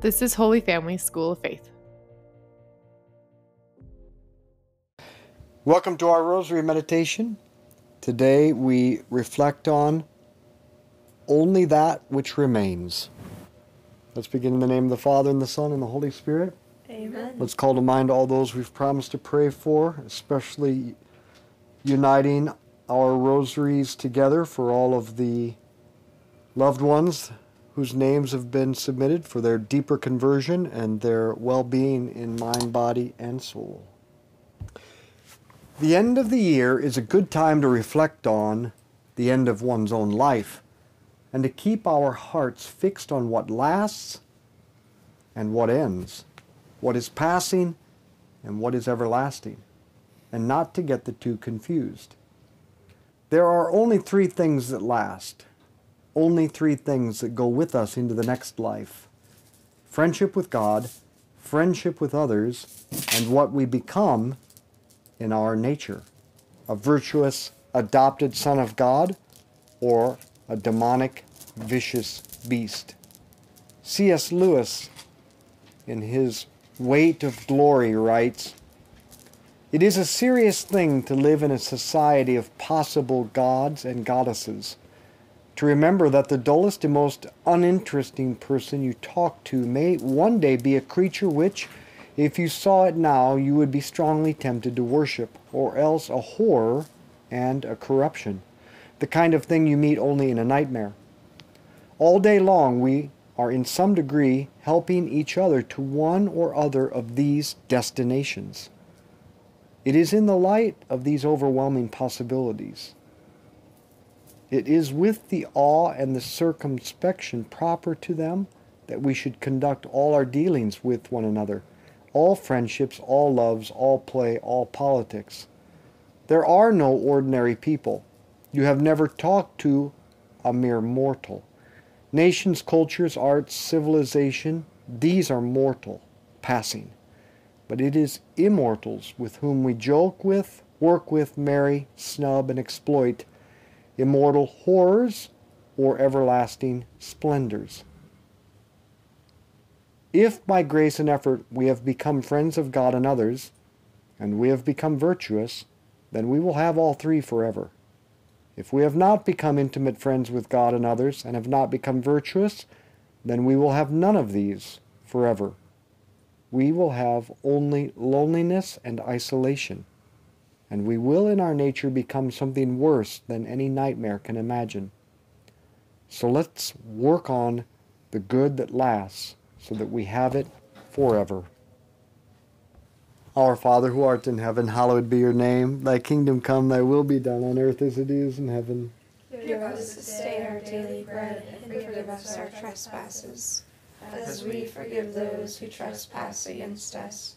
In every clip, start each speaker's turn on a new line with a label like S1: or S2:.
S1: This is Holy Family School of Faith.
S2: Welcome to our Rosary Meditation. Today we reflect on only that which remains. Let's begin in the name of the Father, and the Son, and the Holy Spirit.
S3: Amen.
S2: Let's call to mind all those we've promised to pray for, especially uniting our rosaries together for all of the loved ones whose names have been submitted for their deeper conversion and their well being in mind, body, and soul. The end of the year is a good time to reflect on the end of one's own life and to keep our hearts fixed on what lasts and what ends, what is passing and what is everlasting, and not to get the two confused. There are only three things that last only three things that go with us into the next life friendship with God, friendship with others, and what we become in our nature a virtuous, adopted son of God or a demonic, vicious beast. C.S. Lewis, in his Weight of Glory, writes It is a serious thing to live in a society of possible gods and goddesses to remember that the dullest and most uninteresting person you talk to may one day be a creature which, if you saw it now, you would be strongly tempted to worship, or else a horror and a corruption, the kind of thing you meet only in a nightmare. All day long we are in some degree helping each other to one or other of these destinations. It is in the light of these overwhelming possibilities it is with the awe and the circumspection proper to them that we should conduct all our dealings with one another, all friendships, all loves, all play, all politics. There are no ordinary people. You have never talked to a mere mortal. Nations, cultures, arts, civilization, these are mortal, passing. But it is immortals with whom we joke with, work with, marry, snub, and exploit immortal horrors, or everlasting splendors. If by grace and effort we have become friends of God and others, and we have become virtuous, then we will have all three forever. If we have not become intimate friends with God and others, and have not become virtuous, then we will have none of these forever. We will have only loneliness and isolation and we will in our nature become something worse than any nightmare can imagine. So let's work on the good that lasts so that we have it forever. Our Father who art in heaven, hallowed be your name. Thy kingdom come, thy will be done on earth as it is in heaven.
S3: Give us this day our daily bread, and forgive us our trespasses, as we forgive those who trespass against us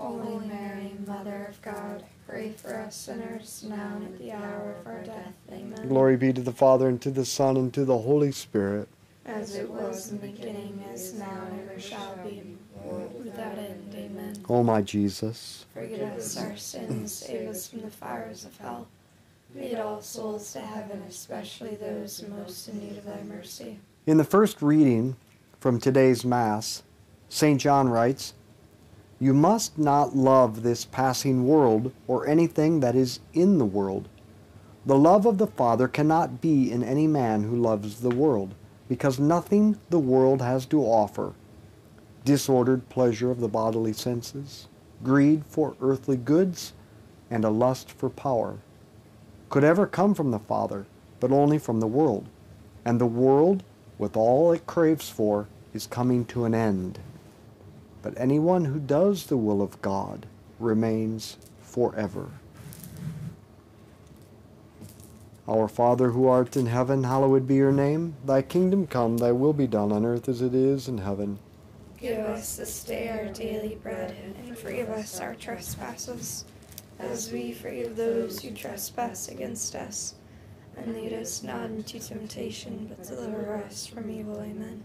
S3: Holy Mary, Mother of God, pray for us sinners, now and at the hour of our death. Amen.
S2: Glory be to the Father, and to the Son, and to the Holy Spirit.
S3: As it was in the beginning, is now, and ever shall be, world without end. Amen.
S2: O my Jesus.
S3: Forgive us our sins, save us from the fires of hell. Lead all souls to heaven, especially those most in need of thy mercy.
S2: In the first reading from today's Mass, St. John writes, You must not love this passing world or anything that is in the world. The love of the Father cannot be in any man who loves the world, because nothing the world has to offer disordered pleasure of the bodily senses, greed for earthly goods, and a lust for power could ever come from the Father, but only from the world. And the world, with all it craves for, is coming to an end. But anyone who does the will of God remains forever. Our Father who art in heaven, hallowed be your name. Thy kingdom come, thy will be done on earth as it is in heaven.
S3: Give us this day our daily bread, and forgive us our trespasses, as we forgive those who trespass against us. And lead us not into temptation, but deliver us from evil. Amen.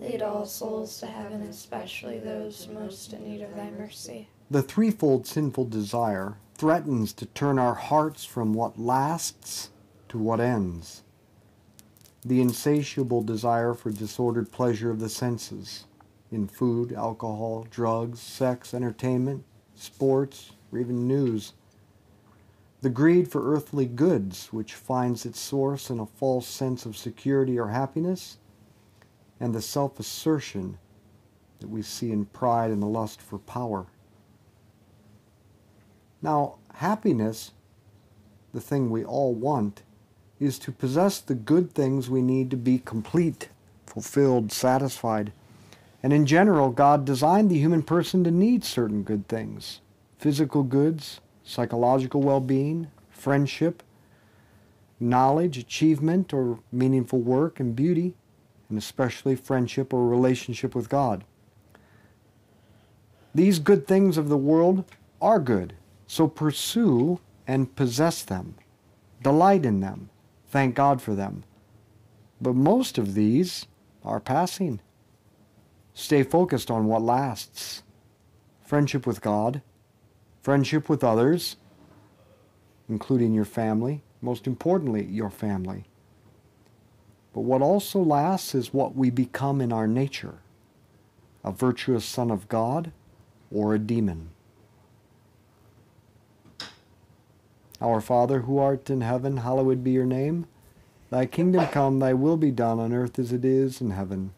S3: Lead all souls to heaven, especially those most in need of thy mercy.
S2: the threefold sinful desire threatens to turn our hearts from what lasts to what ends. The insatiable desire for disordered pleasure of the senses in food, alcohol, drugs, sex, entertainment, sports, or even news. The greed for earthly goods, which finds its source in a false sense of security or happiness, and the self assertion that we see in pride and the lust for power. Now, happiness, the thing we all want, is to possess the good things we need to be complete, fulfilled, satisfied. And in general, God designed the human person to need certain good things physical goods, psychological well being, friendship, knowledge, achievement, or meaningful work and beauty, and especially friendship or relationship with God. These good things of the world are good, so pursue and possess them. Delight in them. Thank God for them. But most of these are passing. Stay focused on what lasts friendship with God, friendship with others, including your family, most importantly, your family. But what also lasts is what we become in our nature a virtuous son of God or a demon. Our Father who art in heaven, hallowed be your name. Thy kingdom come, thy will be done on earth as it is in heaven.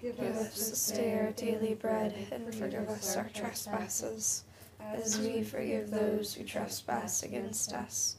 S3: Give us this day our daily bread, and forgive us our trespasses, as we forgive those who trespass against us.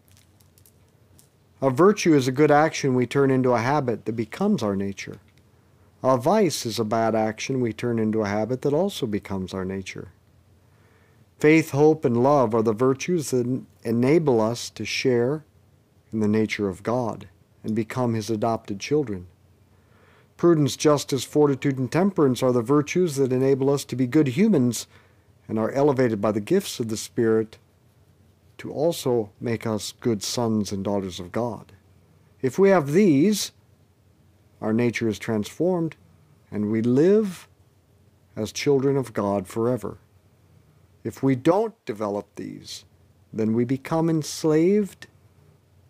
S2: A virtue is a good action we turn into a habit that becomes our nature. A vice is a bad action we turn into a habit that also becomes our nature. Faith, hope, and love are the virtues that enable us to share in the nature of God and become His adopted children. Prudence, justice, fortitude, and temperance are the virtues that enable us to be good humans and are elevated by the gifts of the Spirit to also make us good sons and daughters of God. If we have these, our nature is transformed and we live as children of God forever. If we don't develop these, then we become enslaved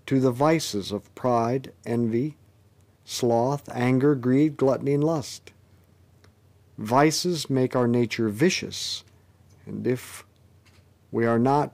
S2: to the vices of pride, envy, sloth, anger, greed, gluttony, and lust. Vices make our nature vicious, and if we are not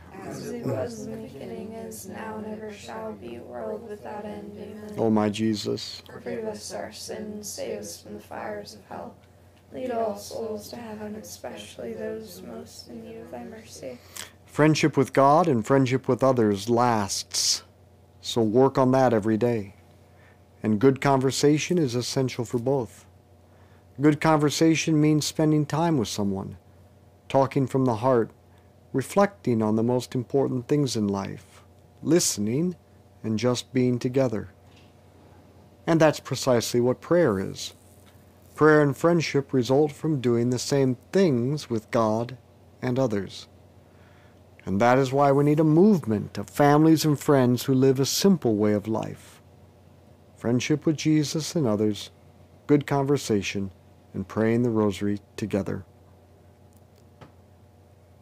S3: As it was in the beginning, is now, and ever shall be, world without end. Amen.
S2: O my Jesus,
S3: Forgive us our sins, save us from the fires of hell. Lead all souls to heaven, especially those most in need of thy mercy.
S2: friendship with God and friendship with others lasts, so work on that every day. And good conversation is essential for both. Good conversation means spending time with someone, talking from the heart, reflecting on the most important things in life, listening, and just being together. And that's precisely what prayer is. Prayer and friendship result from doing the same things with God and others. And that is why we need a movement of families and friends who live a simple way of life. Friendship with Jesus and others, good conversation, and praying the rosary together.